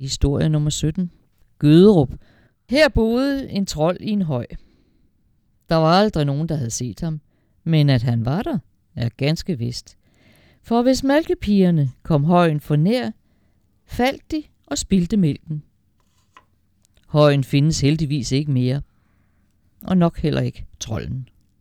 Historie nummer 17. Gøderup. Her boede en trold i en høj. Der var aldrig nogen, der havde set ham, men at han var der, er ganske vist. For hvis malkepigerne kom højen for nær, faldt de og spildte mælken. Højen findes heldigvis ikke mere, og nok heller ikke trolden.